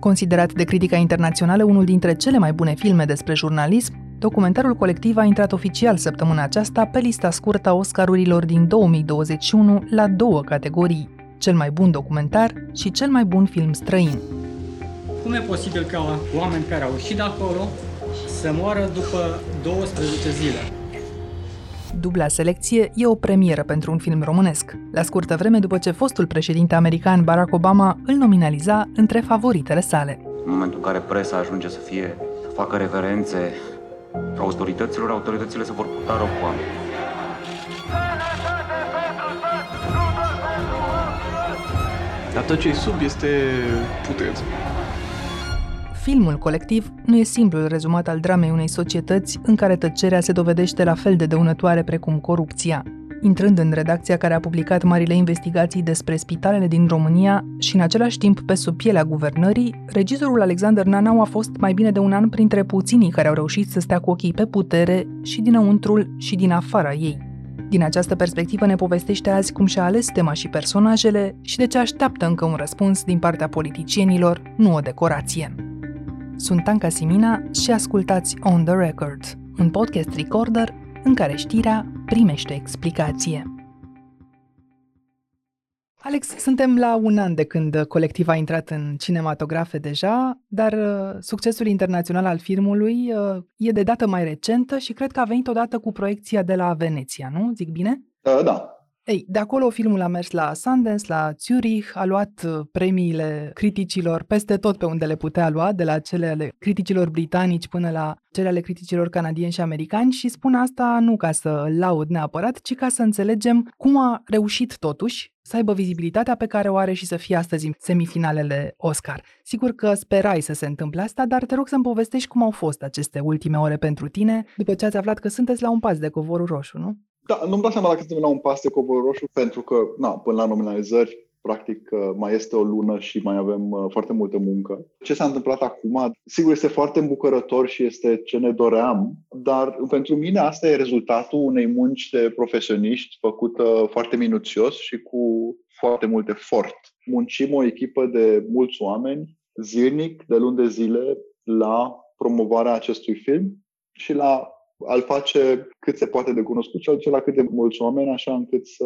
Considerat de critica internațională unul dintre cele mai bune filme despre jurnalism, documentarul colectiv a intrat oficial săptămâna aceasta pe lista scurtă a Oscarurilor din 2021 la două categorii, cel mai bun documentar și cel mai bun film străin. Cum e posibil ca oameni care au ieșit de acolo să moară după 12 zile? Dubla selecție e o premieră pentru un film românesc, la scurtă vreme după ce fostul președinte american Barack Obama îl nominaliza între favoritele sale. În momentul în care presa ajunge să fie, să facă referențe autorităților, autoritățile se vor putea rău cu oameni. Dar tot ce sub este puteți. Filmul colectiv nu e simplul rezumat al dramei unei societăți în care tăcerea se dovedește la fel de dăunătoare precum corupția. Intrând în redacția care a publicat marile investigații despre spitalele din România și în același timp pe sub pielea guvernării, regizorul Alexander Nanau a fost mai bine de un an printre puținii care au reușit să stea cu ochii pe putere și dinăuntrul și din afara ei. Din această perspectivă ne povestește azi cum și-a ales tema și personajele și de ce așteaptă încă un răspuns din partea politicienilor, nu o decorație. Sunt Anca Simina și ascultați On The Record, un podcast recorder în care știrea primește explicație. Alex, suntem la un an de când colectiv a intrat în cinematografe deja, dar uh, succesul internațional al filmului uh, e de dată mai recentă și cred că a venit odată cu proiecția de la Veneția, nu? Zic bine? Uh, da, ei, de acolo filmul a mers la Sundance, la Zurich, a luat uh, premiile criticilor peste tot pe unde le putea lua, de la cele ale criticilor britanici până la cele ale criticilor canadieni și americani și spun asta nu ca să îl laud neapărat, ci ca să înțelegem cum a reușit totuși să aibă vizibilitatea pe care o are și să fie astăzi în semifinalele Oscar. Sigur că sperai să se întâmple asta, dar te rog să-mi povestești cum au fost aceste ultime ore pentru tine, după ce ați aflat că sunteți la un pas de covorul roșu, nu? Da, nu-mi dau seama dacă suntem la un pas de cobor roșu, pentru că, na, până la nominalizări, practic, uh, mai este o lună și mai avem uh, foarte multă muncă. Ce s-a întâmplat acum, sigur, este foarte îmbucurător și este ce ne doream, dar pentru mine asta e rezultatul unei munci de profesioniști făcută foarte minuțios și cu foarte mult efort. Muncim o echipă de mulți oameni, zilnic, de luni de zile, la promovarea acestui film și la al face cât se poate de cunoscut și al la cât de mulți oameni, așa încât să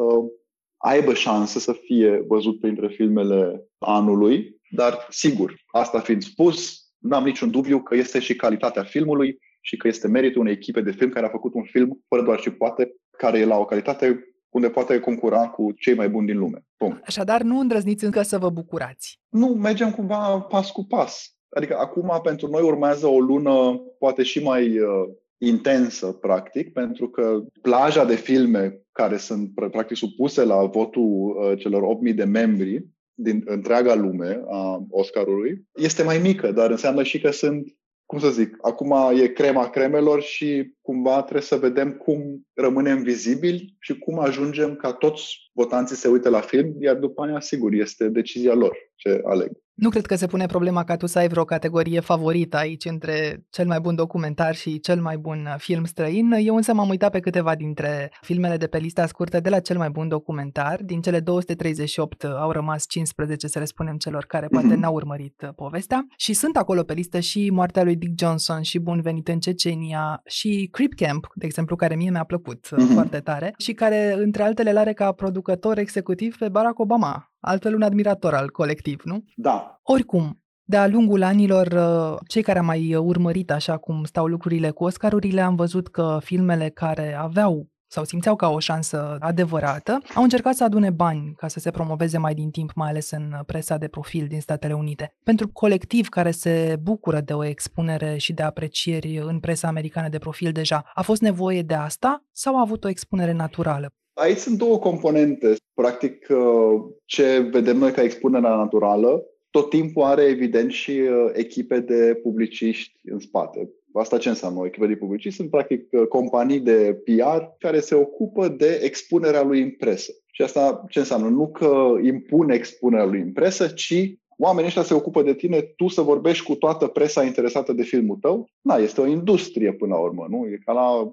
aibă șansă să fie văzut printre filmele anului. Dar, sigur, asta fiind spus, n-am niciun dubiu că este și calitatea filmului și că este meritul unei echipe de film care a făcut un film fără doar și poate, care e la o calitate unde poate concura cu cei mai buni din lume. Punct. Așadar, nu îndrăzniți încă să vă bucurați. Nu, mergem cumva pas cu pas. Adică acum pentru noi urmează o lună poate și mai uh, intensă, practic, pentru că plaja de filme care sunt practic supuse la votul uh, celor 8.000 de membri din întreaga lume a Oscarului este mai mică, dar înseamnă și că sunt, cum să zic, acum e crema cremelor și cumva trebuie să vedem cum rămânem vizibili și cum ajungem ca toți votanții să uite la film, iar după aia, sigur, este decizia lor ce aleg. Nu cred că se pune problema ca tu să ai vreo categorie favorită aici între cel mai bun documentar și cel mai bun uh, film străin. Eu însă m-am uitat pe câteva dintre filmele de pe lista scurtă de la cel mai bun documentar. Din cele 238 uh, au rămas 15, să le spunem celor care poate n-au urmărit uh, povestea. Și sunt acolo pe listă și Moartea lui Dick Johnson și Bun venit în Cecenia și Creep Camp, de exemplu, care mie mi-a plăcut mm-hmm. foarte tare și care, între altele, are ca producător executiv pe Barack Obama, altfel un admirator al colectiv, nu? Da. Oricum, de-a lungul anilor, uh, cei care am mai urmărit așa cum stau lucrurile cu Oscarurile, am văzut că filmele care aveau sau simțeau ca o șansă adevărată, au încercat să adune bani ca să se promoveze mai din timp, mai ales în presa de profil din Statele Unite. Pentru colectiv care se bucură de o expunere și de aprecieri în presa americană de profil deja, a fost nevoie de asta sau a avut o expunere naturală? Aici sunt două componente. Practic, uh, ce vedem noi ca expunerea naturală, tot timpul are evident și uh, echipe de publiciști în spate. Asta ce înseamnă? O echipă de publiciști sunt practic uh, companii de PR care se ocupă de expunerea lui în presă. Și asta ce înseamnă? Nu că impune expunerea lui în presă, ci oamenii ăștia se ocupă de tine, tu să vorbești cu toată presa interesată de filmul tău. Na, este o industrie până la urmă, nu? E ca la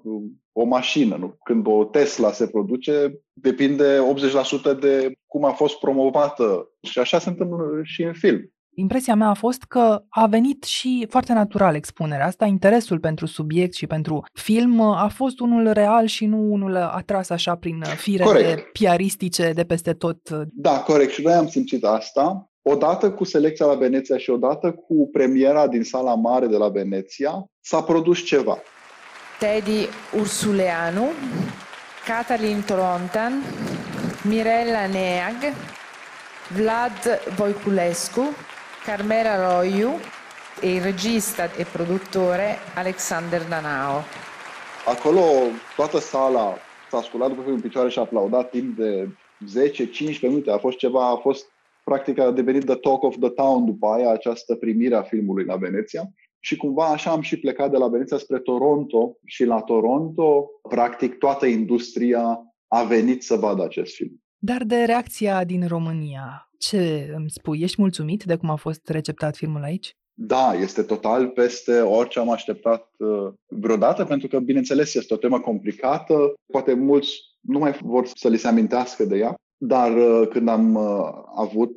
o mașină, nu? Când o Tesla se produce, depinde 80% de cum a fost promovată. Și așa se întâmplă și în film. Impresia mea a fost că a venit și foarte natural expunerea asta, interesul pentru subiect și pentru film a fost unul real și nu unul atras așa prin firele corect. piaristice de peste tot. Da, corect. Și noi am simțit asta. Odată cu selecția la Veneția și odată cu premiera din sala mare de la Veneția, s-a produs ceva. Teddy Ursuleanu, Catalin Trontan, Mirella Neag, Vlad Voiculescu, Carmela Roiu e il regista e produttore Alexander Danao. Acolo toată sala s-a sculat după în picioare și a aplaudat timp de 10-15 minute. A fost ceva, a fost practic a devenit the talk of the town după aia această primire a filmului la Veneția. Și cumva așa am și plecat de la Veneția spre Toronto și la Toronto, practic toată industria a venit să vadă acest film. Dar de reacția din România, ce îmi spui? Ești mulțumit de cum a fost receptat filmul aici? Da, este total peste orice am așteptat uh, vreodată, pentru că, bineînțeles, este o temă complicată. Poate mulți nu mai vor să li se amintească de ea, dar uh, când am uh, avut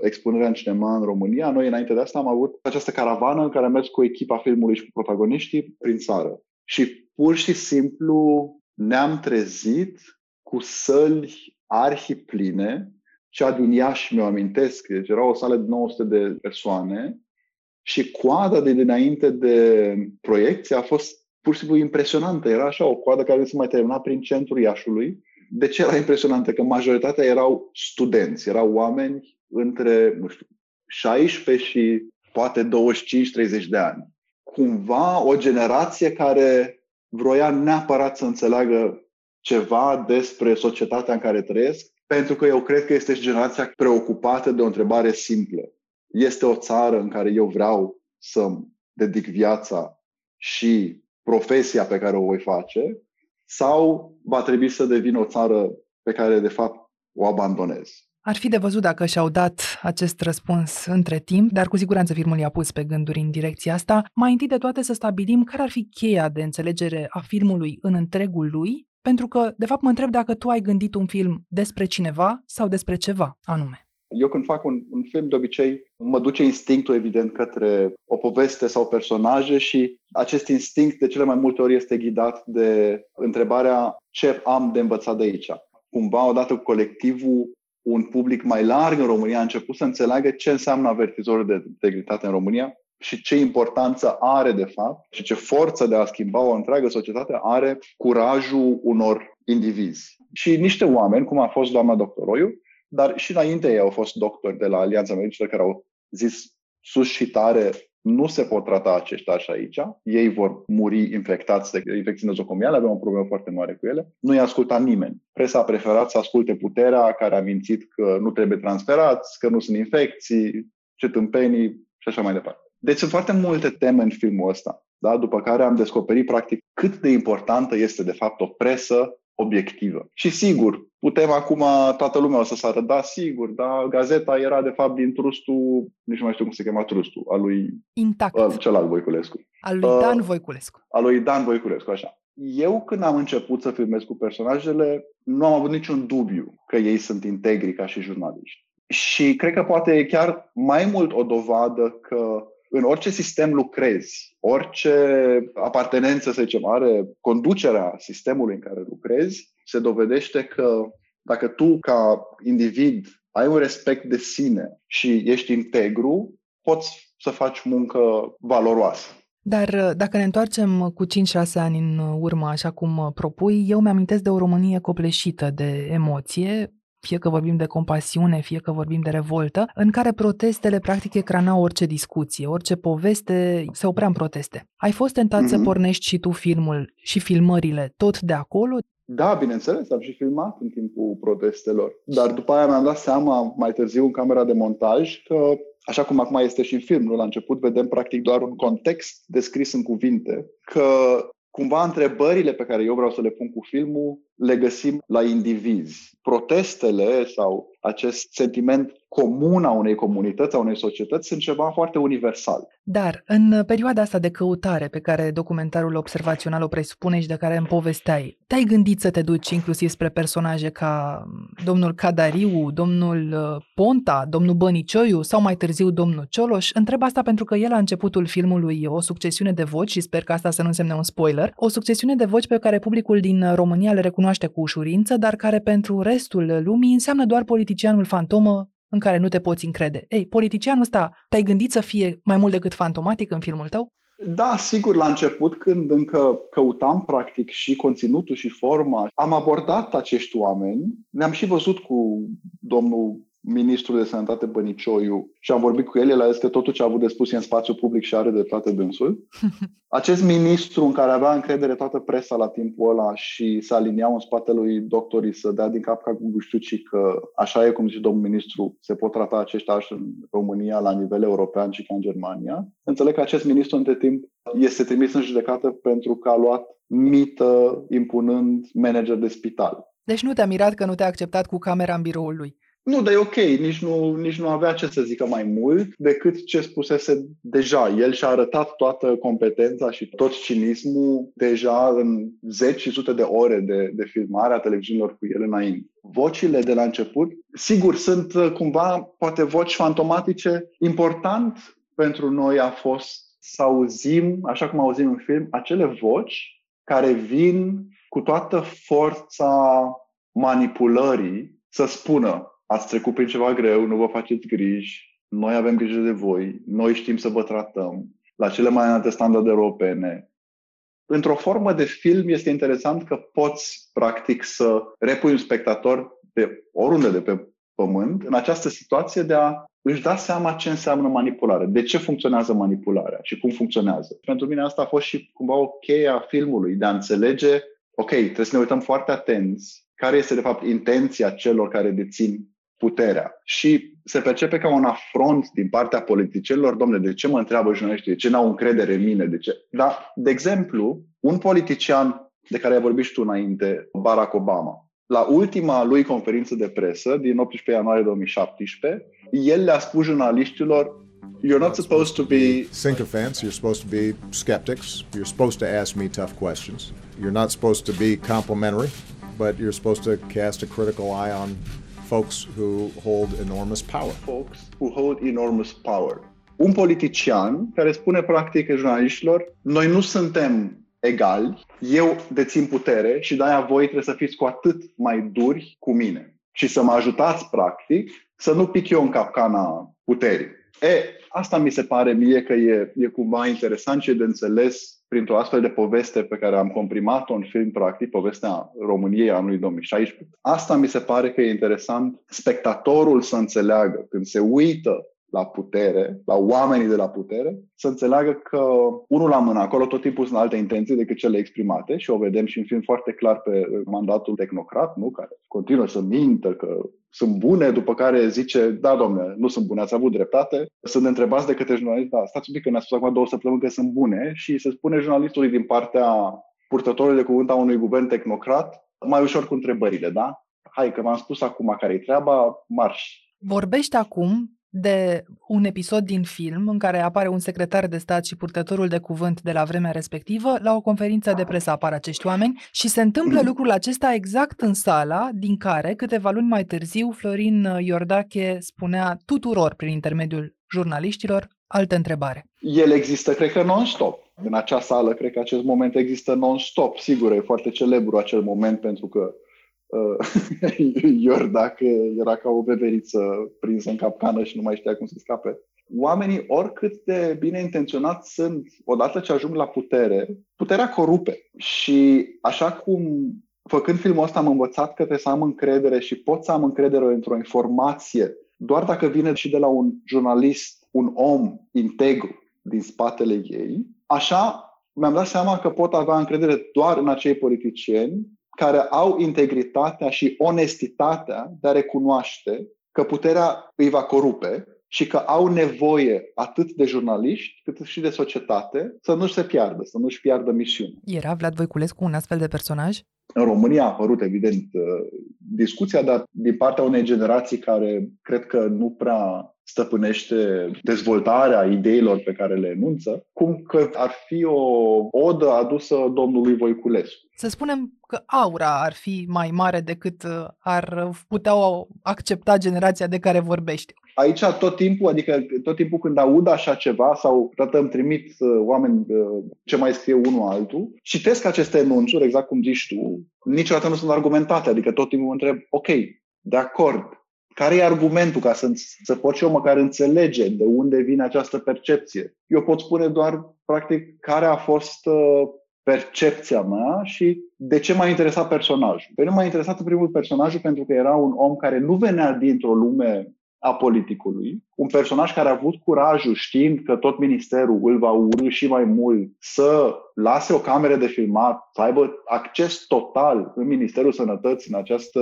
expunerea în cinema în România, noi înainte de asta am avut această caravană în care am mers cu echipa filmului și cu protagoniștii prin țară. Și pur și simplu ne-am trezit cu săli arhipline cea din Iași mi-o amintesc, deci era o sală de 900 de persoane și coada de dinainte de proiecție a fost pur și simplu impresionantă. Era așa o coadă care se mai termina prin centrul Iașului. De ce era impresionantă? Că majoritatea erau studenți, erau oameni între, nu știu, 16 și poate 25-30 de ani. Cumva o generație care vroia neapărat să înțeleagă ceva despre societatea în care trăiesc pentru că eu cred că este generația preocupată de o întrebare simplă. Este o țară în care eu vreau să-mi dedic viața și profesia pe care o voi face sau va trebui să devin o țară pe care de fapt o abandonez? Ar fi de văzut dacă și-au dat acest răspuns între timp, dar cu siguranță filmul i-a pus pe gânduri în direcția asta. Mai întâi de toate să stabilim care ar fi cheia de înțelegere a filmului în întregul lui pentru că, de fapt, mă întreb dacă tu ai gândit un film despre cineva sau despre ceva anume. Eu când fac un, un film, de obicei, mă duce instinctul, evident, către o poveste sau personaje și acest instinct de cele mai multe ori este ghidat de întrebarea ce am de învățat de aici. Cumva, odată cu colectivul, un public mai larg în România a început să înțeleagă ce înseamnă avertizorul de integritate în România și ce importanță are, de fapt, și ce forță de a schimba o întreagă societate are curajul unor indivizi. Și niște oameni, cum a fost doamna doctoroiu, dar și înainte ei au fost doctori de la Alianța Medicilor care au zis sus și tare nu se pot trata aceștia așa aici, ei vor muri infectați de infecții nozocomiale, avem o problemă foarte mare cu ele. Nu i-a ascultat nimeni. Presa a preferat să asculte puterea care a mințit că nu trebuie transferați, că nu sunt infecții, ce tâmpenii și așa mai departe. Deci sunt foarte multe teme în filmul ăsta, da? după care am descoperit practic cât de importantă este de fapt o presă obiectivă. Și sigur, putem acum, toată lumea o să sară, da, sigur, da, gazeta era de fapt din trustul, nici nu mai știu cum se chema trustul, al lui Intact. Al celălalt Voiculescu. Al lui Dan uh, Voiculescu. Al lui Dan Voiculescu, așa. Eu când am început să filmez cu personajele, nu am avut niciun dubiu că ei sunt integri ca și jurnaliști. Și cred că poate e chiar mai mult o dovadă că în orice sistem lucrezi, orice apartenență, să zicem, are conducerea sistemului în care lucrezi, se dovedește că dacă tu, ca individ, ai un respect de sine și ești integru, poți să faci muncă valoroasă. Dar dacă ne întoarcem cu 5-6 ani în urmă, așa cum propui, eu mi-amintesc de o Românie copleșită de emoție, fie că vorbim de compasiune, fie că vorbim de revoltă, în care protestele practic ecranau orice discuție, orice poveste, se oprea în proteste. Ai fost tentat mm-hmm. să mhm. pornești și tu filmul și filmările tot de acolo? Da, bineînțeles, am și filmat în timpul protestelor. Dar după aia mi-am dat seama mai târziu în camera de montaj că, așa cum acum este și în film, nu? la început vedem practic doar un context descris în cuvinte, că cumva întrebările pe care eu vreau să le pun cu filmul le găsim la indivizi. Protestele sau acest sentiment comun a unei comunități, a unei societăți, sunt ceva foarte universal. Dar, în perioada asta de căutare pe care documentarul observațional o presupune și de care îmi povesteai, te-ai gândit să te duci inclusiv spre personaje ca domnul Cadariu, domnul uh, Ponta, domnul Bănicioiu sau mai târziu domnul Cioloș? Întreb asta pentru că el la începutul filmului o succesiune de voci și sper că asta să nu însemne un spoiler, o succesiune de voci pe care publicul din România le recunoaște cu ușurință, dar care pentru restul lumii înseamnă doar politicianul fantomă în care nu te poți încrede. Ei, politicianul ăsta, te-ai gândit să fie mai mult decât fantomatic în filmul tău? Da, sigur, la început, când încă căutam practic și conținutul și forma, am abordat acești oameni. Ne-am și văzut cu domnul ministrul de sănătate Bănicioiu și am vorbit cu el, el a zis că totul ce a avut de spus e în spațiu public și are de toate dânsul. Acest ministru în care avea încredere toată presa la timpul ăla și se aliniau în spatele lui doctorii să dea din cap ca și că așa e cum zice domnul ministru, se pot trata acești așa în România la nivel european și ca în Germania. Înțeleg că acest ministru între timp este trimis în judecată pentru că a luat mită impunând manager de spital. Deci nu te-a mirat că nu te-a acceptat cu camera în biroul lui. Nu, dar e ok, nici nu, nici nu avea ce să zică mai mult decât ce spusese deja. El și-a arătat toată competența și tot cinismul deja în zeci și sute de ore de, de filmare a televiziunilor cu el înainte. Vocile de la început, sigur, sunt uh, cumva poate voci fantomatice. Important pentru noi a fost să auzim, așa cum auzim în film, acele voci care vin cu toată forța manipulării să spună ați trecut prin ceva greu, nu vă faceți griji, noi avem grijă de voi, noi știm să vă tratăm la cele mai înalte standarde europene. Într-o formă de film este interesant că poți, practic, să repui un spectator de oriunde de pe pământ în această situație de a își da seama ce înseamnă manipulare, de ce funcționează manipularea și cum funcționează. Pentru mine asta a fost și cumva o cheie a filmului, de a înțelege, ok, trebuie să ne uităm foarte atenți care este de fapt intenția celor care dețin puterea. Și se percepe ca un afront din partea politicienilor, domnule, de ce mă întreabă jurnaliștii, de ce n-au încredere în mine, de ce? Dar, de exemplu, un politician de care ai vorbit și tu înainte, Barack Obama, la ultima lui conferință de presă din 18 ianuarie 2017, el le-a spus jurnaliștilor You're not supposed to be sycophants. You're supposed to be skeptics. You're supposed to ask me tough questions. You're not supposed to be complimentary, but you're supposed to cast a critical eye on folks who hold enormous power. Folks who hold enormous power. Un politician care spune practic jurnaliștilor, noi nu suntem egali, eu dețin putere și de-aia voi trebuie să fiți cu atât mai duri cu mine și să mă ajutați practic să nu pic eu în capcana puterii. E, asta mi se pare mie că e, e cumva interesant și de înțeles printr-o astfel de poveste pe care am comprimat-o în film, practic, povestea României anului 2016. Asta mi se pare că e interesant spectatorul să înțeleagă când se uită la putere, la oamenii de la putere, să înțeleagă că unul la mână, acolo tot timpul sunt alte intenții decât cele exprimate și o vedem și în film foarte clar pe mandatul tehnocrat, nu? care continuă să mintă că sunt bune, după care zice, da, domne, nu sunt bune, ați avut dreptate. Sunt întrebați de către jurnalist, da, stați un pic că ne-a spus acum două săptămâni că sunt bune și se spune jurnalistului din partea purtătorului de cuvânt a unui guvern tehnocrat, mai ușor cu întrebările, da? Hai că v-am spus acum care e treaba, marș. Vorbește acum de un episod din film în care apare un secretar de stat și purtătorul de cuvânt de la vremea respectivă la o conferință de presă apar acești oameni și se întâmplă mhm. lucrul acesta exact în sala din care, câteva luni mai târziu, Florin Iordache spunea tuturor prin intermediul jurnaliștilor altă întrebare. El există, cred că, non-stop. În acea sală, cred că acest moment există non-stop. Sigur, e foarte celebru acel moment pentru că uh, Iordac era ca o beberiță prinsă în capcană și nu mai știa cum să scape. Oamenii, oricât de bine intenționați sunt, odată ce ajung la putere, puterea corupe. Și așa cum făcând filmul ăsta am învățat că trebuie să am încredere și pot să am încredere într-o informație doar dacă vine și de la un jurnalist, un om integru din spatele ei, așa mi-am dat seama că pot avea încredere doar în acei politicieni care au integritatea și onestitatea de a recunoaște că puterea îi va corupe și că au nevoie atât de jurnaliști cât și de societate să nu se piardă, să nu-și piardă misiunea. Era Vlad Voiculescu un astfel de personaj? În România a apărut, evident, uh, discuția, dar din partea unei generații care cred că nu prea stăpânește dezvoltarea ideilor pe care le enunță, cum că ar fi o odă adusă domnului Voiculescu. Să spunem că aura ar fi mai mare decât uh, ar putea accepta generația de care vorbești. Aici tot timpul, adică tot timpul când aud așa ceva sau tot îmi trimit uh, oameni uh, ce mai scrie unul altul, citesc aceste enunțuri, exact cum zici tu, niciodată nu sunt argumentate, adică tot timpul mă întreb, ok, de acord, care e argumentul ca să, să pot și eu măcar înțelege de unde vine această percepție? Eu pot spune doar, practic, care a fost uh, percepția mea și de ce m-a interesat personajul. Pe mine m-a interesat în primul personajul pentru că era un om care nu venea dintr-o lume a politicului, un personaj care a avut curajul, știind că tot ministerul îl va urâ și mai mult, să lase o cameră de filmat, să aibă acces total în Ministerul Sănătății, în această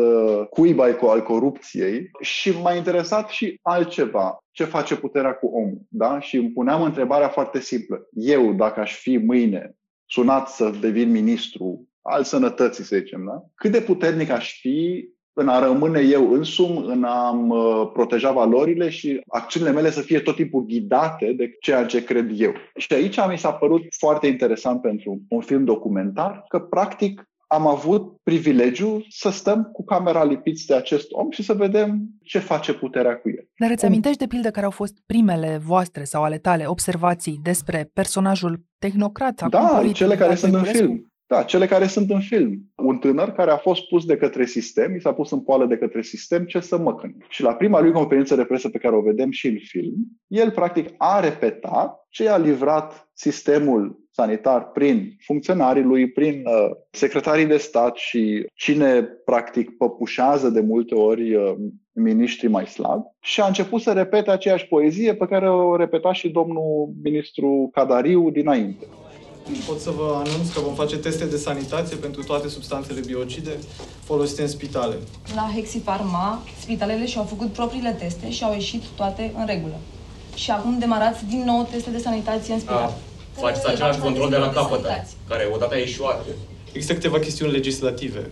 cuibă al corupției și m-a interesat și altceva. Ce face puterea cu omul? Da? Și îmi puneam întrebarea foarte simplă. Eu, dacă aș fi mâine sunat să devin ministru al sănătății, să zicem, da? cât de puternic aș fi în a rămâne eu însum, în a uh, proteja valorile și acțiunile mele să fie tot timpul ghidate de ceea ce cred eu. Și aici mi s-a părut foarte interesant pentru un film documentar că, practic, am avut privilegiu să stăm cu camera lipiți de acest om și să vedem ce face puterea cu el. Dar îți amintești de pildă care au fost primele voastre sau ale tale observații despre personajul tehnocrat? Da, cele care sunt în film. Da, cele care sunt în film. Un tânăr care a fost pus de către sistem, i s-a pus în poală de către sistem ce să măcăni. Și la prima lui conferință de presă pe care o vedem și în film, el practic a repetat ce a livrat sistemul sanitar prin funcționarii lui, prin uh, secretarii de stat și cine practic păpușează de multe ori uh, miniștrii mai slab și a început să repete aceeași poezie pe care o repeta și domnul ministru Cadariu dinainte. Pot să vă anunț că vom face teste de sanitație pentru toate substanțele biocide folosite în spitale. La Hexifarma, spitalele și-au făcut propriile teste și au ieșit toate în regulă. Și acum demarați din nou teste de sanitație în spital. A, faceți același control de la capăt, care odată a ieșuat. Există câteva chestiuni legislative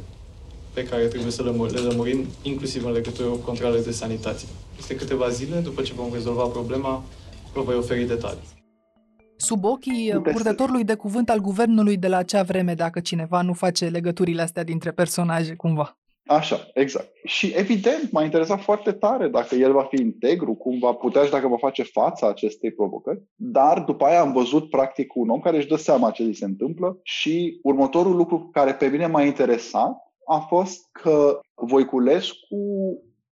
pe care trebuie să le lămurim, inclusiv în legătură cu controlele de sanitație. Este câteva zile, după ce vom rezolva problema, vă voi oferi detalii sub ochii purtătorului de cuvânt al guvernului de la acea vreme, dacă cineva nu face legăturile astea dintre personaje, cumva. Așa, exact. Și evident, m-a interesat foarte tare dacă el va fi integru, cum va putea și dacă va face fața acestei provocări. Dar după aia am văzut practic un om care își dă seama ce îi se întâmplă și următorul lucru care pe mine m-a interesat a fost că Voiculescu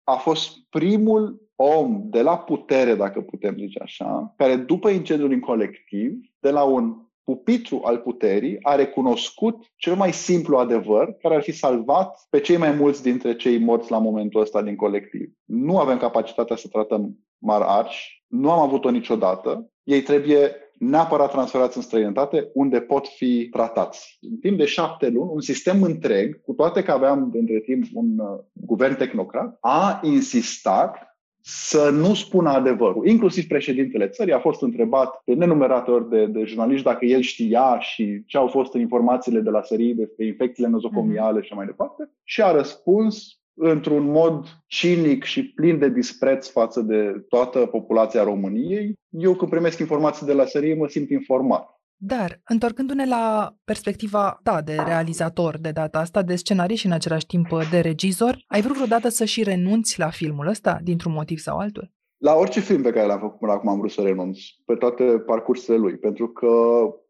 a fost primul om de la putere, dacă putem zice așa, care după incendiul în colectiv, de la un pupitru al puterii, a recunoscut cel mai simplu adevăr care ar fi salvat pe cei mai mulți dintre cei morți la momentul ăsta din colectiv. Nu avem capacitatea să tratăm mar arși, nu am avut-o niciodată, ei trebuie neapărat transferați în străinătate, unde pot fi tratați. În timp de șapte luni, un sistem întreg, cu toate că aveam între timp un uh, guvern tehnocrat, a insistat să nu spună adevărul. Inclusiv președintele țării a fost întrebat de nenumerate ori de, de jurnaliști dacă el știa și ce au fost informațiile de la sării despre infecțiile nozocomiale mm-hmm. și mai departe și a răspuns într-un mod cinic și plin de dispreț față de toată populația României. Eu când primesc informații de la sărie mă simt informat. Dar, întorcându-ne la perspectiva ta de realizator de data asta, de scenarist și în același timp de regizor, ai vrut vreodată să și renunți la filmul ăsta, dintr-un motiv sau altul? La orice film pe care l-am făcut până acum am vrut să renunț, pe toate parcursurile lui, pentru că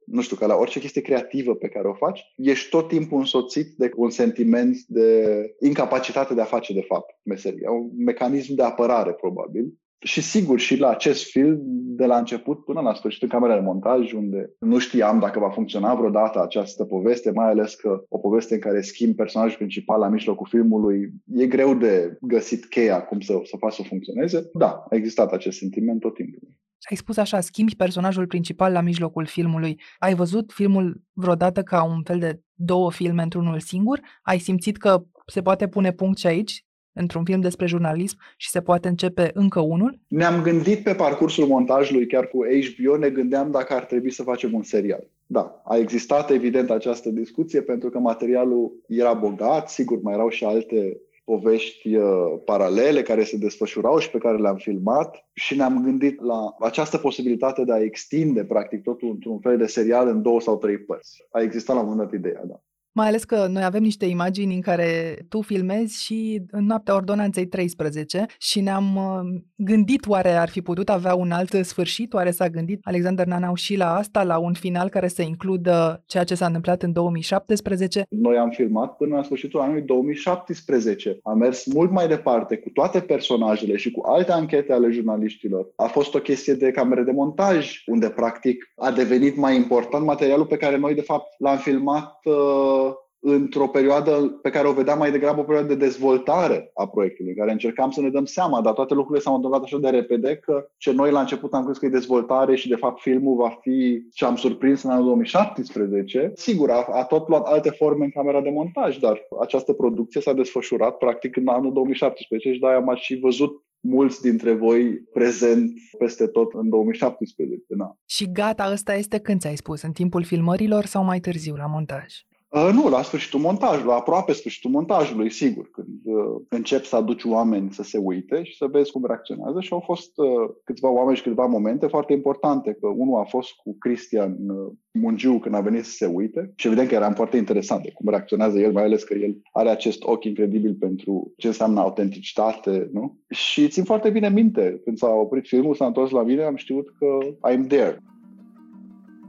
nu știu, că la orice chestie creativă pe care o faci, ești tot timpul însoțit de un sentiment de incapacitate de a face, de fapt, meseria. Un mecanism de apărare, probabil. Și sigur, și la acest film, de la început până la sfârșit, în camera de montaj, unde nu știam dacă va funcționa vreodată această poveste, mai ales că o poveste în care schimb personajul principal la mijlocul filmului, e greu de găsit cheia cum să, să faci să funcționeze. Da, a existat acest sentiment tot timpul. Ai spus așa, schimbi personajul principal la mijlocul filmului. Ai văzut filmul vreodată ca un fel de două filme într-unul singur? Ai simțit că se poate pune punct și aici? Într-un film despre jurnalism și se poate începe încă unul? Ne-am gândit pe parcursul montajului, chiar cu HBO, ne gândeam dacă ar trebui să facem un serial. Da, a existat evident această discuție pentru că materialul era bogat, sigur mai erau și alte povești uh, paralele care se desfășurau și pe care le-am filmat și ne-am gândit la această posibilitate de a extinde practic totul într-un fel de serial în două sau trei părți. A existat la un moment dat ideea, da. Mai ales că noi avem niște imagini în care tu filmezi și în noaptea ordonanței 13 și ne-am uh, gândit oare ar fi putut avea un alt sfârșit, oare s-a gândit Alexander Nanau și la asta, la un final care să includă ceea ce s-a întâmplat în 2017? Noi am filmat până la sfârșitul anului 2017. Am mers mult mai departe cu toate personajele și cu alte anchete ale jurnaliștilor. A fost o chestie de camere de montaj, unde practic a devenit mai important materialul pe care noi de fapt l-am filmat uh, într-o perioadă pe care o vedeam mai degrabă o perioadă de dezvoltare a proiectului, în care încercam să ne dăm seama, dar toate lucrurile s-au întâmplat așa de repede că ce noi la început am crezut că e dezvoltare și de fapt filmul va fi ce am surprins în anul 2017. Sigur, a, a tot luat alte forme în camera de montaj, dar această producție s-a desfășurat practic în anul 2017 și de-aia am și văzut mulți dintre voi prezent peste tot în 2017. Da. Și gata, ăsta este când ți-ai spus? În timpul filmărilor sau mai târziu la montaj? Uh, nu, la sfârșitul montajului, aproape sfârșitul montajului, sigur, când uh, încep să aduci oameni să se uite și să vezi cum reacționează și au fost uh, câțiva oameni și câteva momente foarte importante, că unul a fost cu Cristian uh, Mungiu când a venit să se uite și evident că eram foarte interesant de cum reacționează el, mai ales că el are acest ochi incredibil pentru ce înseamnă autenticitate, nu? Și țin foarte bine minte, când s-a oprit filmul, s-a întors la mine, am știut că I'm there.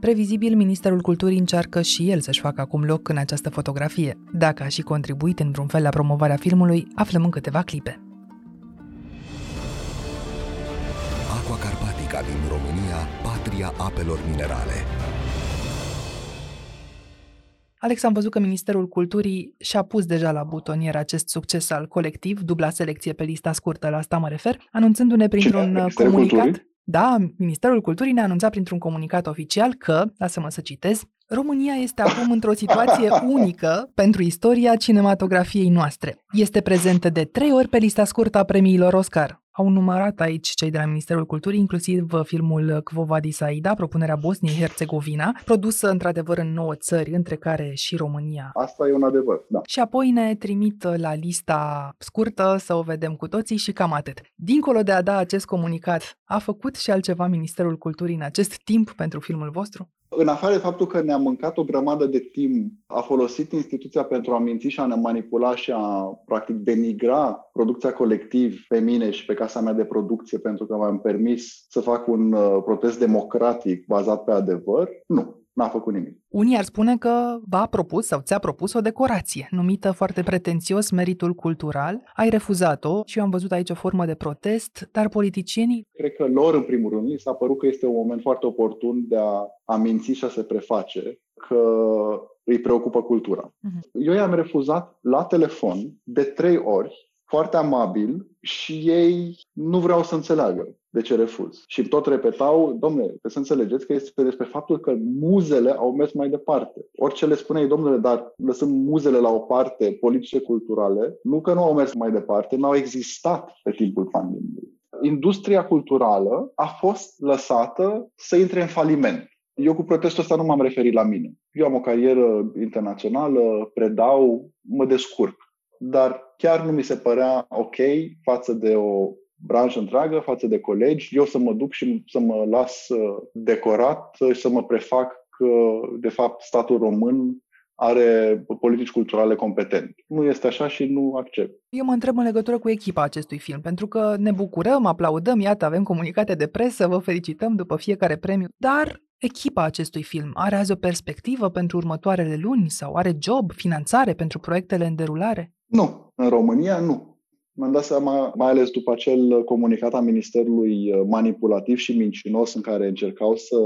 Previzibil, Ministerul Culturii încearcă și el să-și facă acum loc în această fotografie. Dacă a și contribuit în vreun fel la promovarea filmului, aflăm în câteva clipe. Aqua Carpatica din România, patria apelor minerale. Alex, am văzut că Ministerul Culturii și-a pus deja la butonier acest succes al colectiv, dubla selecție pe lista scurtă, la asta mă refer, anunțându-ne printr-un comunicat... Culturii? Da, Ministerul Culturii ne-a anunțat printr-un comunicat oficial că, lasă-mă să citez, România este acum într-o situație unică pentru istoria cinematografiei noastre. Este prezentă de trei ori pe lista scurtă a premiilor Oscar. Au numărat aici cei de la Ministerul Culturii, inclusiv filmul Kvovadi Saida, propunerea Bosniei-Herzegovina, produsă într-adevăr în nouă țări, între care și România. Asta e un adevăr, da. Și apoi ne trimit la lista scurtă să o vedem cu toții și cam atât. Dincolo de a da acest comunicat, a făcut și altceva Ministerul Culturii în acest timp pentru filmul vostru? În afară de faptul că ne-a mâncat o grămadă de timp, a folosit instituția pentru a minți și a ne manipula și a, practic, denigra producția colectiv pe mine și pe casa mea de producție pentru că m-am permis să fac un uh, protest democratic bazat pe adevăr, nu n-a făcut nimic. Unii ar spune că v-a propus sau ți-a propus o decorație, numită foarte pretențios meritul cultural. Ai refuzat-o și eu am văzut aici o formă de protest, dar politicienii... Cred că lor, în primul rând, s-a părut că este un moment foarte oportun de a, a minți și a se preface că îi preocupă cultura. Uh-huh. Eu i-am refuzat la telefon de trei ori foarte amabil și ei nu vreau să înțeleagă de ce refuz. Și tot repetau, domnule, trebuie să înțelegeți că este despre faptul că muzele au mers mai departe. Orice le spuneai, domnule, dar lăsând muzele la o parte, politice, culturale, nu că nu au mers mai departe, nu au existat pe timpul pandemiei. Industria culturală a fost lăsată să intre în faliment. Eu cu protestul ăsta nu m-am referit la mine. Eu am o carieră internațională, predau, mă descurc. Dar chiar nu mi se părea ok față de o branșă întreagă, față de colegi, eu să mă duc și să mă las uh, decorat și să mă prefac că, de fapt, statul român are politici culturale competente. Nu este așa și nu accept. Eu mă întreb în legătură cu echipa acestui film, pentru că ne bucurăm, aplaudăm, iată, avem comunicate de presă, vă felicităm după fiecare premiu, dar echipa acestui film are azi o perspectivă pentru următoarele luni sau are job, finanțare pentru proiectele în derulare? Nu, în România nu. Mi-am dat seama, mai ales după acel comunicat a Ministerului uh, manipulativ și mincinos în care încercau să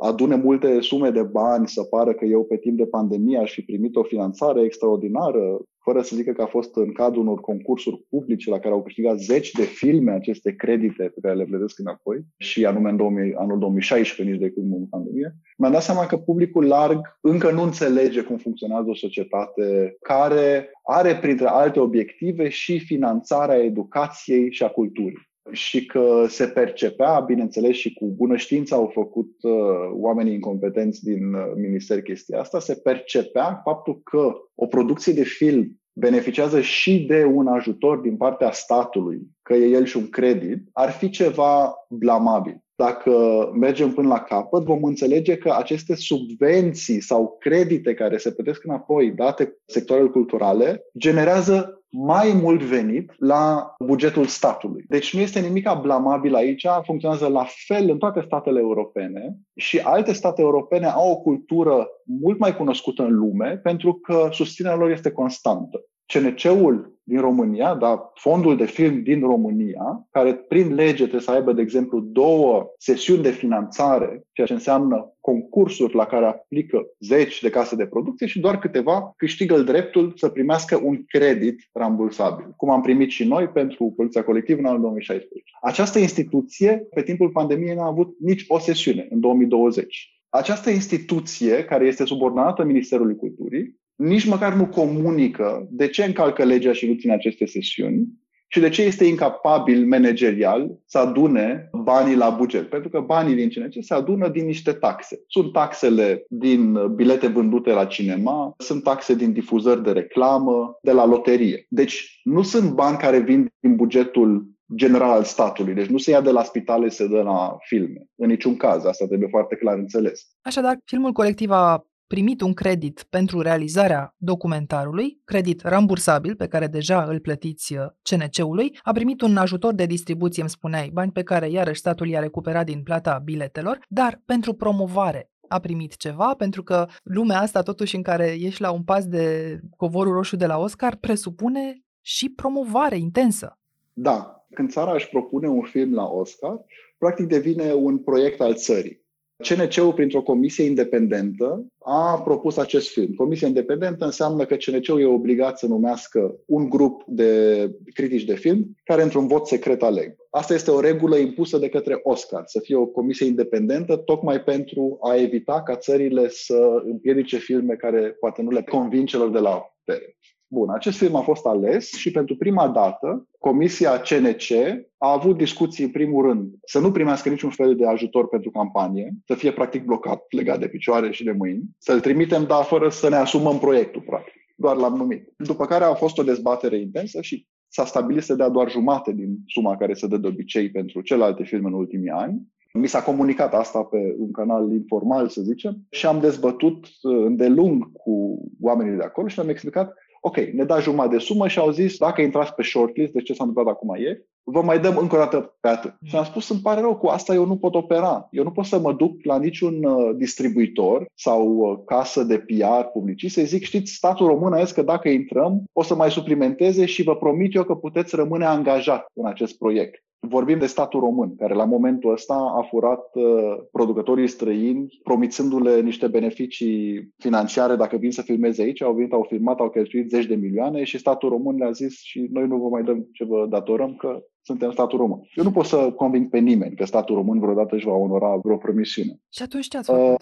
adune multe sume de bani, să pară că eu pe timp de pandemie aș fi primit o finanțare extraordinară fără să zică că a fost în cadrul unor concursuri publice la care au câștigat zeci de filme aceste credite pe care le plătesc înapoi și anume în 2000, anul 2016, nici de când în pandemie, mi-am dat seama că publicul larg încă nu înțelege cum funcționează o societate care are printre alte obiective și finanțarea educației și a culturii și că se percepea, bineînțeles și cu bună știință au făcut uh, oamenii incompetenți din uh, minister chestia asta, se percepea faptul că o producție de film beneficiază și de un ajutor din partea statului, că e el și un credit, ar fi ceva blamabil. Dacă mergem până la capăt, vom înțelege că aceste subvenții sau credite care se plătesc înapoi date sectoarele culturale generează mai mult venit la bugetul statului. Deci nu este nimic blamabil aici, funcționează la fel în toate statele europene și alte state europene au o cultură mult mai cunoscută în lume pentru că susținerea lor este constantă. CNC-ul din România, da, fondul de film din România, care prin lege trebuie să aibă, de exemplu, două sesiuni de finanțare, ceea ce înseamnă concursuri la care aplică zeci de case de producție și doar câteva câștigă dreptul să primească un credit rambursabil, cum am primit și noi pentru Poliția Colectivă în anul 2016. Această instituție, pe timpul pandemiei, n-a avut nici o sesiune în 2020. Această instituție, care este subordonată Ministerului Culturii, nici măcar nu comunică de ce încalcă legea și nu ține aceste sesiuni și de ce este incapabil managerial să adune banii la buget. Pentru că banii din CNC se adună din niște taxe. Sunt taxele din bilete vândute la cinema, sunt taxe din difuzări de reclamă, de la loterie. Deci nu sunt bani care vin din bugetul general al statului. Deci nu se ia de la spitale, se dă la filme. În niciun caz. Asta trebuie foarte clar înțeles. Așadar, filmul colectiv a primit un credit pentru realizarea documentarului, credit rambursabil pe care deja îl plătiți uh, CNC-ului, a primit un ajutor de distribuție, îmi spuneai, bani pe care iarăși statul i-a recuperat din plata biletelor, dar pentru promovare a primit ceva, pentru că lumea asta, totuși, în care ești la un pas de covorul roșu de la Oscar, presupune și promovare intensă. Da. Când țara își propune un film la Oscar, practic devine un proiect al țării. CNC-ul, printr-o comisie independentă, a propus acest film. Comisia independentă înseamnă că CNC-ul e obligat să numească un grup de critici de film care într-un vot secret aleg. Asta este o regulă impusă de către Oscar, să fie o comisie independentă, tocmai pentru a evita ca țările să împiedice filme care poate nu le convin celor de la putere. Bun, acest film a fost ales și pentru prima dată Comisia CNC a avut discuții în primul rând să nu primească niciun fel de ajutor pentru campanie, să fie practic blocat, legat de picioare și de mâini, să-l trimitem, dar fără să ne asumăm proiectul, practic. Doar l-am numit. După care a fost o dezbatere intensă și s-a stabilit să dea doar jumate din suma care se dă de obicei pentru celelalte filme în ultimii ani. Mi s-a comunicat asta pe un canal informal, să zicem, și am dezbătut uh, îndelung cu oamenii de acolo și le-am explicat ok, ne da jumătate de sumă și au zis, dacă intrați pe shortlist, de ce s-a întâmplat acum e, vă mai dăm încă o dată pe atât. Și am spus, îmi pare rău, cu asta eu nu pot opera. Eu nu pot să mă duc la niciun uh, distribuitor sau uh, casă de PR publicist să zic, știți, statul român a zis că dacă intrăm, o să mai suplimenteze și vă promit eu că puteți rămâne angajat în acest proiect. Vorbim de statul român, care la momentul ăsta a furat uh, producătorii străini, promițându-le niște beneficii financiare dacă vin să filmeze aici. Au venit, au filmat, au cheltuit zeci de milioane și statul român le-a zis și noi nu vă mai dăm ce vă datorăm, că suntem statul român. Eu nu pot să conving pe nimeni că statul român vreodată își va onora vreo promisiune. Și atunci ce ați făcut? Uh,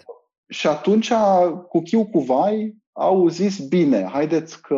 și atunci, cu chiu cu vai, au zis, bine, haideți că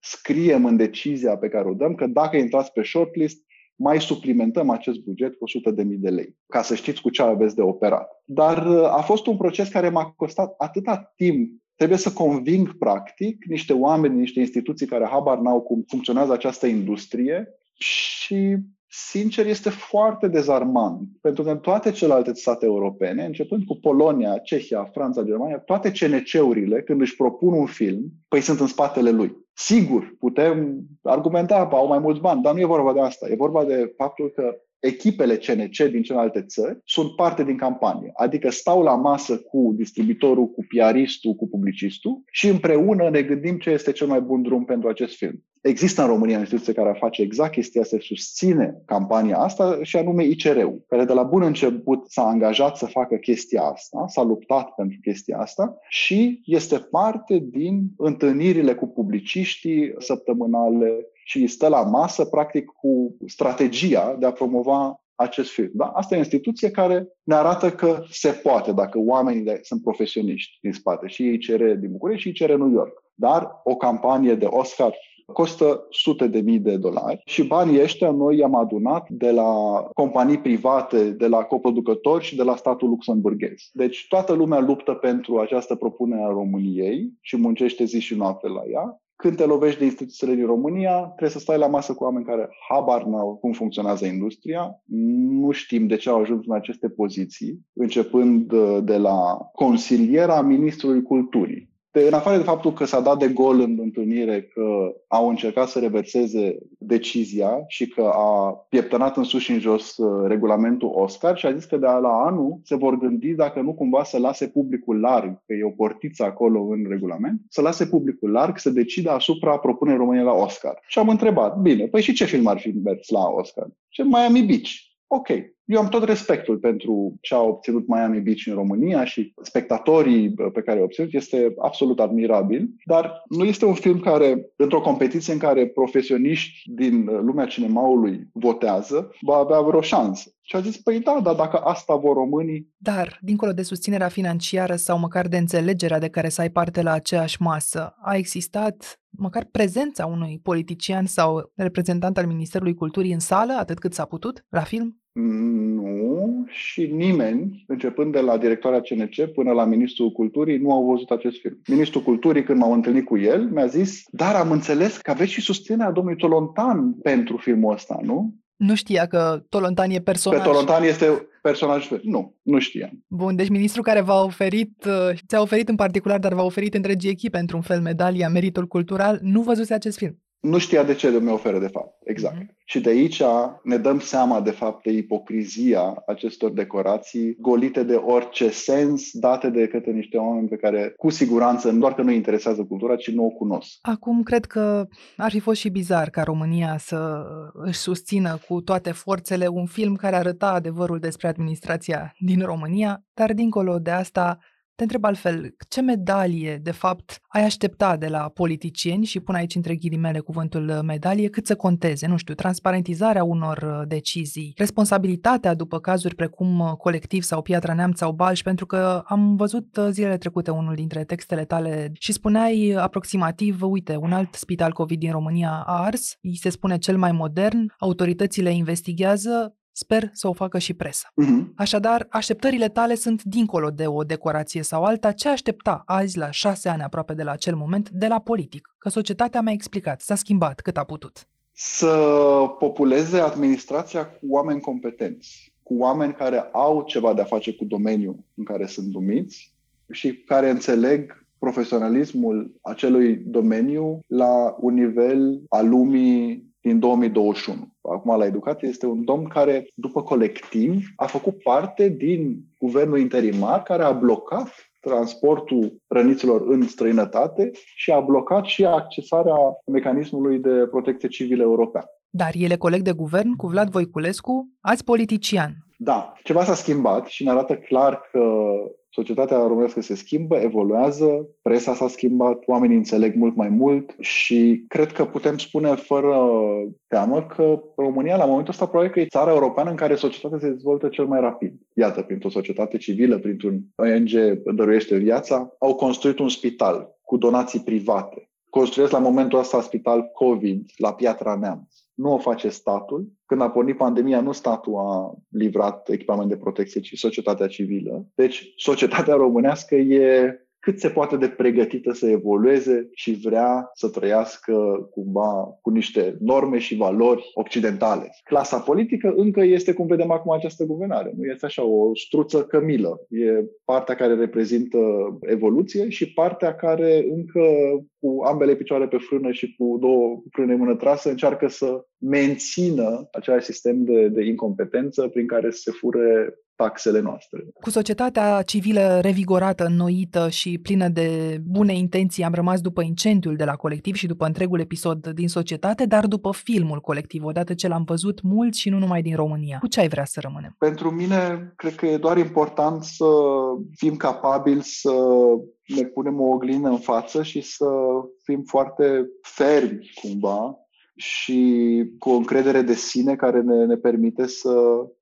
scriem în decizia pe care o dăm că dacă intrați pe shortlist, mai suplimentăm acest buget cu 100.000 de, de lei, ca să știți cu ce aveți de operat. Dar uh, a fost un proces care m-a costat atâta timp Trebuie să conving, practic, niște oameni, niște instituții care habar n-au cum funcționează această industrie și sincer, este foarte dezarmant. Pentru că în toate celelalte state europene, începând cu Polonia, Cehia, Franța, Germania, toate CNC-urile, când își propun un film, păi sunt în spatele lui. Sigur, putem argumenta, au mai mulți bani, dar nu e vorba de asta. E vorba de faptul că echipele CNC din celelalte țări sunt parte din campanie. Adică stau la masă cu distribuitorul, cu piaristul, cu publicistul și împreună ne gândim ce este cel mai bun drum pentru acest film. Există în România o instituție care face exact chestia asta, susține campania asta și anume ICR-ul, care de la bun început s-a angajat să facă chestia asta, s-a luptat pentru chestia asta și este parte din întâlnirile cu publiciștii săptămânale și stă la masă, practic, cu strategia de a promova acest film. Da? Asta e o instituție care ne arată că se poate dacă oamenii sunt profesioniști din spate, și ICR din București și ICR New York. Dar o campanie de Oscar costă sute de mii de dolari și banii ăștia noi i-am adunat de la companii private, de la coproducători și de la statul luxemburghez. Deci toată lumea luptă pentru această propunere a României și muncește zi și noapte la ea. Când te lovești de instituțiile din România, trebuie să stai la masă cu oameni care habar n-au cum funcționează industria, nu știm de ce au ajuns în aceste poziții, începând uh, de la consiliera ministrului culturii, de, în afară de faptul că s-a dat de gol în întâlnire că au încercat să reverseze decizia și că a pieptănat în sus și în jos uh, regulamentul Oscar și a zis că de la anul se vor gândi dacă nu cumva să lase publicul larg, că e o portiță acolo în regulament, să lase publicul larg să decida asupra propunerii României la Oscar. Și am întrebat, bine, păi și ce film ar fi mers la Oscar? Ce Miami Beach. Ok, eu am tot respectul pentru ce a obținut Miami Beach în România și spectatorii pe care au obținut este absolut admirabil, dar nu este un film care, într-o competiție în care profesioniști din lumea cinemaului votează, va avea vreo șansă. Și a zis, păi da, dar dacă asta vor românii... Dar, dincolo de susținerea financiară sau măcar de înțelegerea de care să ai parte la aceeași masă, a existat măcar prezența unui politician sau reprezentant al Ministerului Culturii în sală, atât cât s-a putut, la film? Nu, și nimeni, începând de la directoarea CNC până la Ministrul Culturii, nu au văzut acest film. Ministrul Culturii, când m-au întâlnit cu el, mi-a zis, dar am înțeles că aveți și susținerea domnului Tolontan pentru filmul ăsta, nu? Nu știa că Tolontan e personaj. Că Tolontan este personaj. Nu, nu știam. Bun, deci ministrul care v-a oferit, uh, ți-a oferit în particular, dar v-a oferit întregii echipe într-un fel medalia Meritul Cultural, nu văzuse acest film nu știa de ce mi oferă de fapt. Exact. Mm-hmm. Și de aici ne dăm seama de fapt de ipocrizia acestor decorații golite de orice sens, date de către niște oameni pe care cu siguranță nu doar că nu interesează cultura, ci nu o cunosc. Acum cred că ar fi fost și bizar ca România să își susțină cu toate forțele un film care arăta adevărul despre administrația din România, dar dincolo de asta te întreb altfel, ce medalie, de fapt, ai aștepta de la politicieni, și pun aici între ghilimele cuvântul uh, medalie, cât să conteze, nu știu, transparentizarea unor uh, decizii, responsabilitatea după cazuri precum uh, Colectiv sau Piatra Neamț sau Balș, pentru că am văzut zilele trecute unul dintre textele tale și spuneai aproximativ, uite, un alt spital COVID din România a ars, îi se spune cel mai modern, autoritățile investigează, Sper să o facă și presa. Uh-huh. Așadar, așteptările tale sunt dincolo de o decorație sau alta. Ce aștepta azi, la șase ani aproape de la acel moment, de la politic? Că societatea mi-a explicat, s-a schimbat cât a putut. Să populeze administrația cu oameni competenți, cu oameni care au ceva de a face cu domeniul în care sunt numiți și care înțeleg profesionalismul acelui domeniu la un nivel al lumii din 2021. Acum la educație este un domn care, după colectiv, a făcut parte din guvernul interimar care a blocat transportul răniților în străinătate și a blocat și accesarea mecanismului de protecție civilă european. Dar el e coleg de guvern cu Vlad Voiculescu, azi politician. Da, ceva s-a schimbat și ne arată clar că societatea românească se schimbă, evoluează, presa s-a schimbat, oamenii înțeleg mult mai mult și cred că putem spune fără teamă că România la momentul ăsta probabil că e țara europeană în care societatea se dezvoltă cel mai rapid. Iată, printr-o societate civilă, printr-un ONG dăruiește viața, au construit un spital cu donații private. Construiesc la momentul ăsta spital COVID la Piatra Neamț nu o face statul. Când a pornit pandemia, nu statul a livrat echipament de protecție, ci societatea civilă. Deci, societatea românească e cât se poate de pregătită să evolueze și vrea să trăiască cumva cu niște norme și valori occidentale. Clasa politică încă este, cum vedem acum, această guvernare. Nu este așa o struță cămilă. E partea care reprezintă evoluție și partea care încă cu ambele picioare pe frână și cu două frâne în mână trasă, încearcă să mențină același sistem de, de incompetență prin care se fure taxele noastre. Cu societatea civilă revigorată, înnoită și plină de bune intenții, am rămas după incendiul de la colectiv și după întregul episod din societate, dar după filmul colectiv, odată ce l-am văzut mult și nu numai din România. Cu ce ai vrea să rămânem? Pentru mine, cred că e doar important să fim capabili să ne punem o oglindă în față și să fim foarte fermi, cumva, și cu o încredere de sine care ne, ne permite să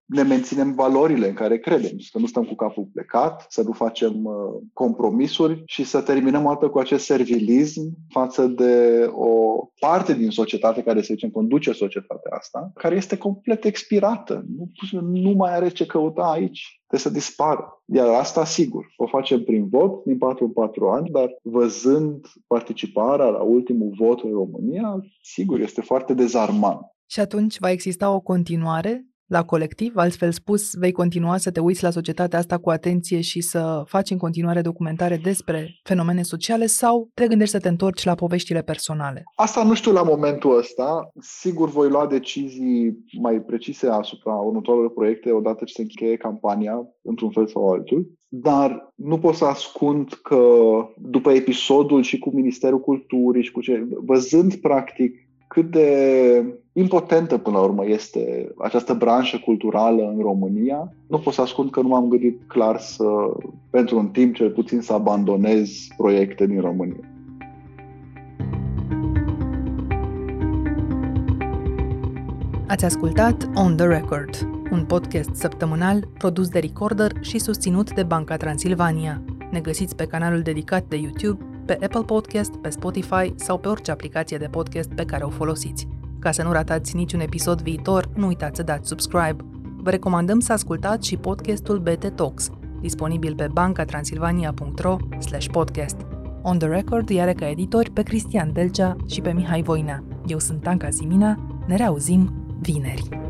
ne menținem valorile în care credem, să nu stăm cu capul plecat, să nu facem uh, compromisuri și să terminăm o dată cu acest servilism față de o parte din societate care, să zicem, conduce societatea asta, care este complet expirată. Nu, nu mai are ce căuta aici. Trebuie să dispară. Iar asta, sigur, o facem prin vot din 4 în 4 ani, dar văzând participarea la ultimul vot în România, sigur, este foarte dezarmant. Și atunci va exista o continuare la colectiv? Altfel spus, vei continua să te uiți la societatea asta cu atenție și să faci în continuare documentare despre fenomene sociale sau te gândești să te întorci la poveștile personale? Asta nu știu la momentul ăsta. Sigur voi lua decizii mai precise asupra următoarelor proiecte odată ce se încheie campania, într-un fel sau altul. Dar nu pot să ascund că după episodul și cu Ministerul Culturii și cu ce, văzând practic cât de impotentă până la urmă este această branșă culturală în România, nu pot să ascund că nu m-am gândit clar să, pentru un timp cel puțin, să abandonez proiecte din România. Ați ascultat On The Record, un podcast săptămânal produs de Recorder și susținut de Banca Transilvania. Ne găsiți pe canalul dedicat de YouTube pe Apple Podcast, pe Spotify sau pe orice aplicație de podcast pe care o folosiți. Ca să nu ratați niciun episod viitor, nu uitați să dați subscribe. Vă recomandăm să ascultați și podcastul BT Talks, disponibil pe bancatransilvania.ro podcast. On the Record are ca editori pe Cristian Delcea și pe Mihai Voina. Eu sunt Anca Simina, ne reauzim vineri.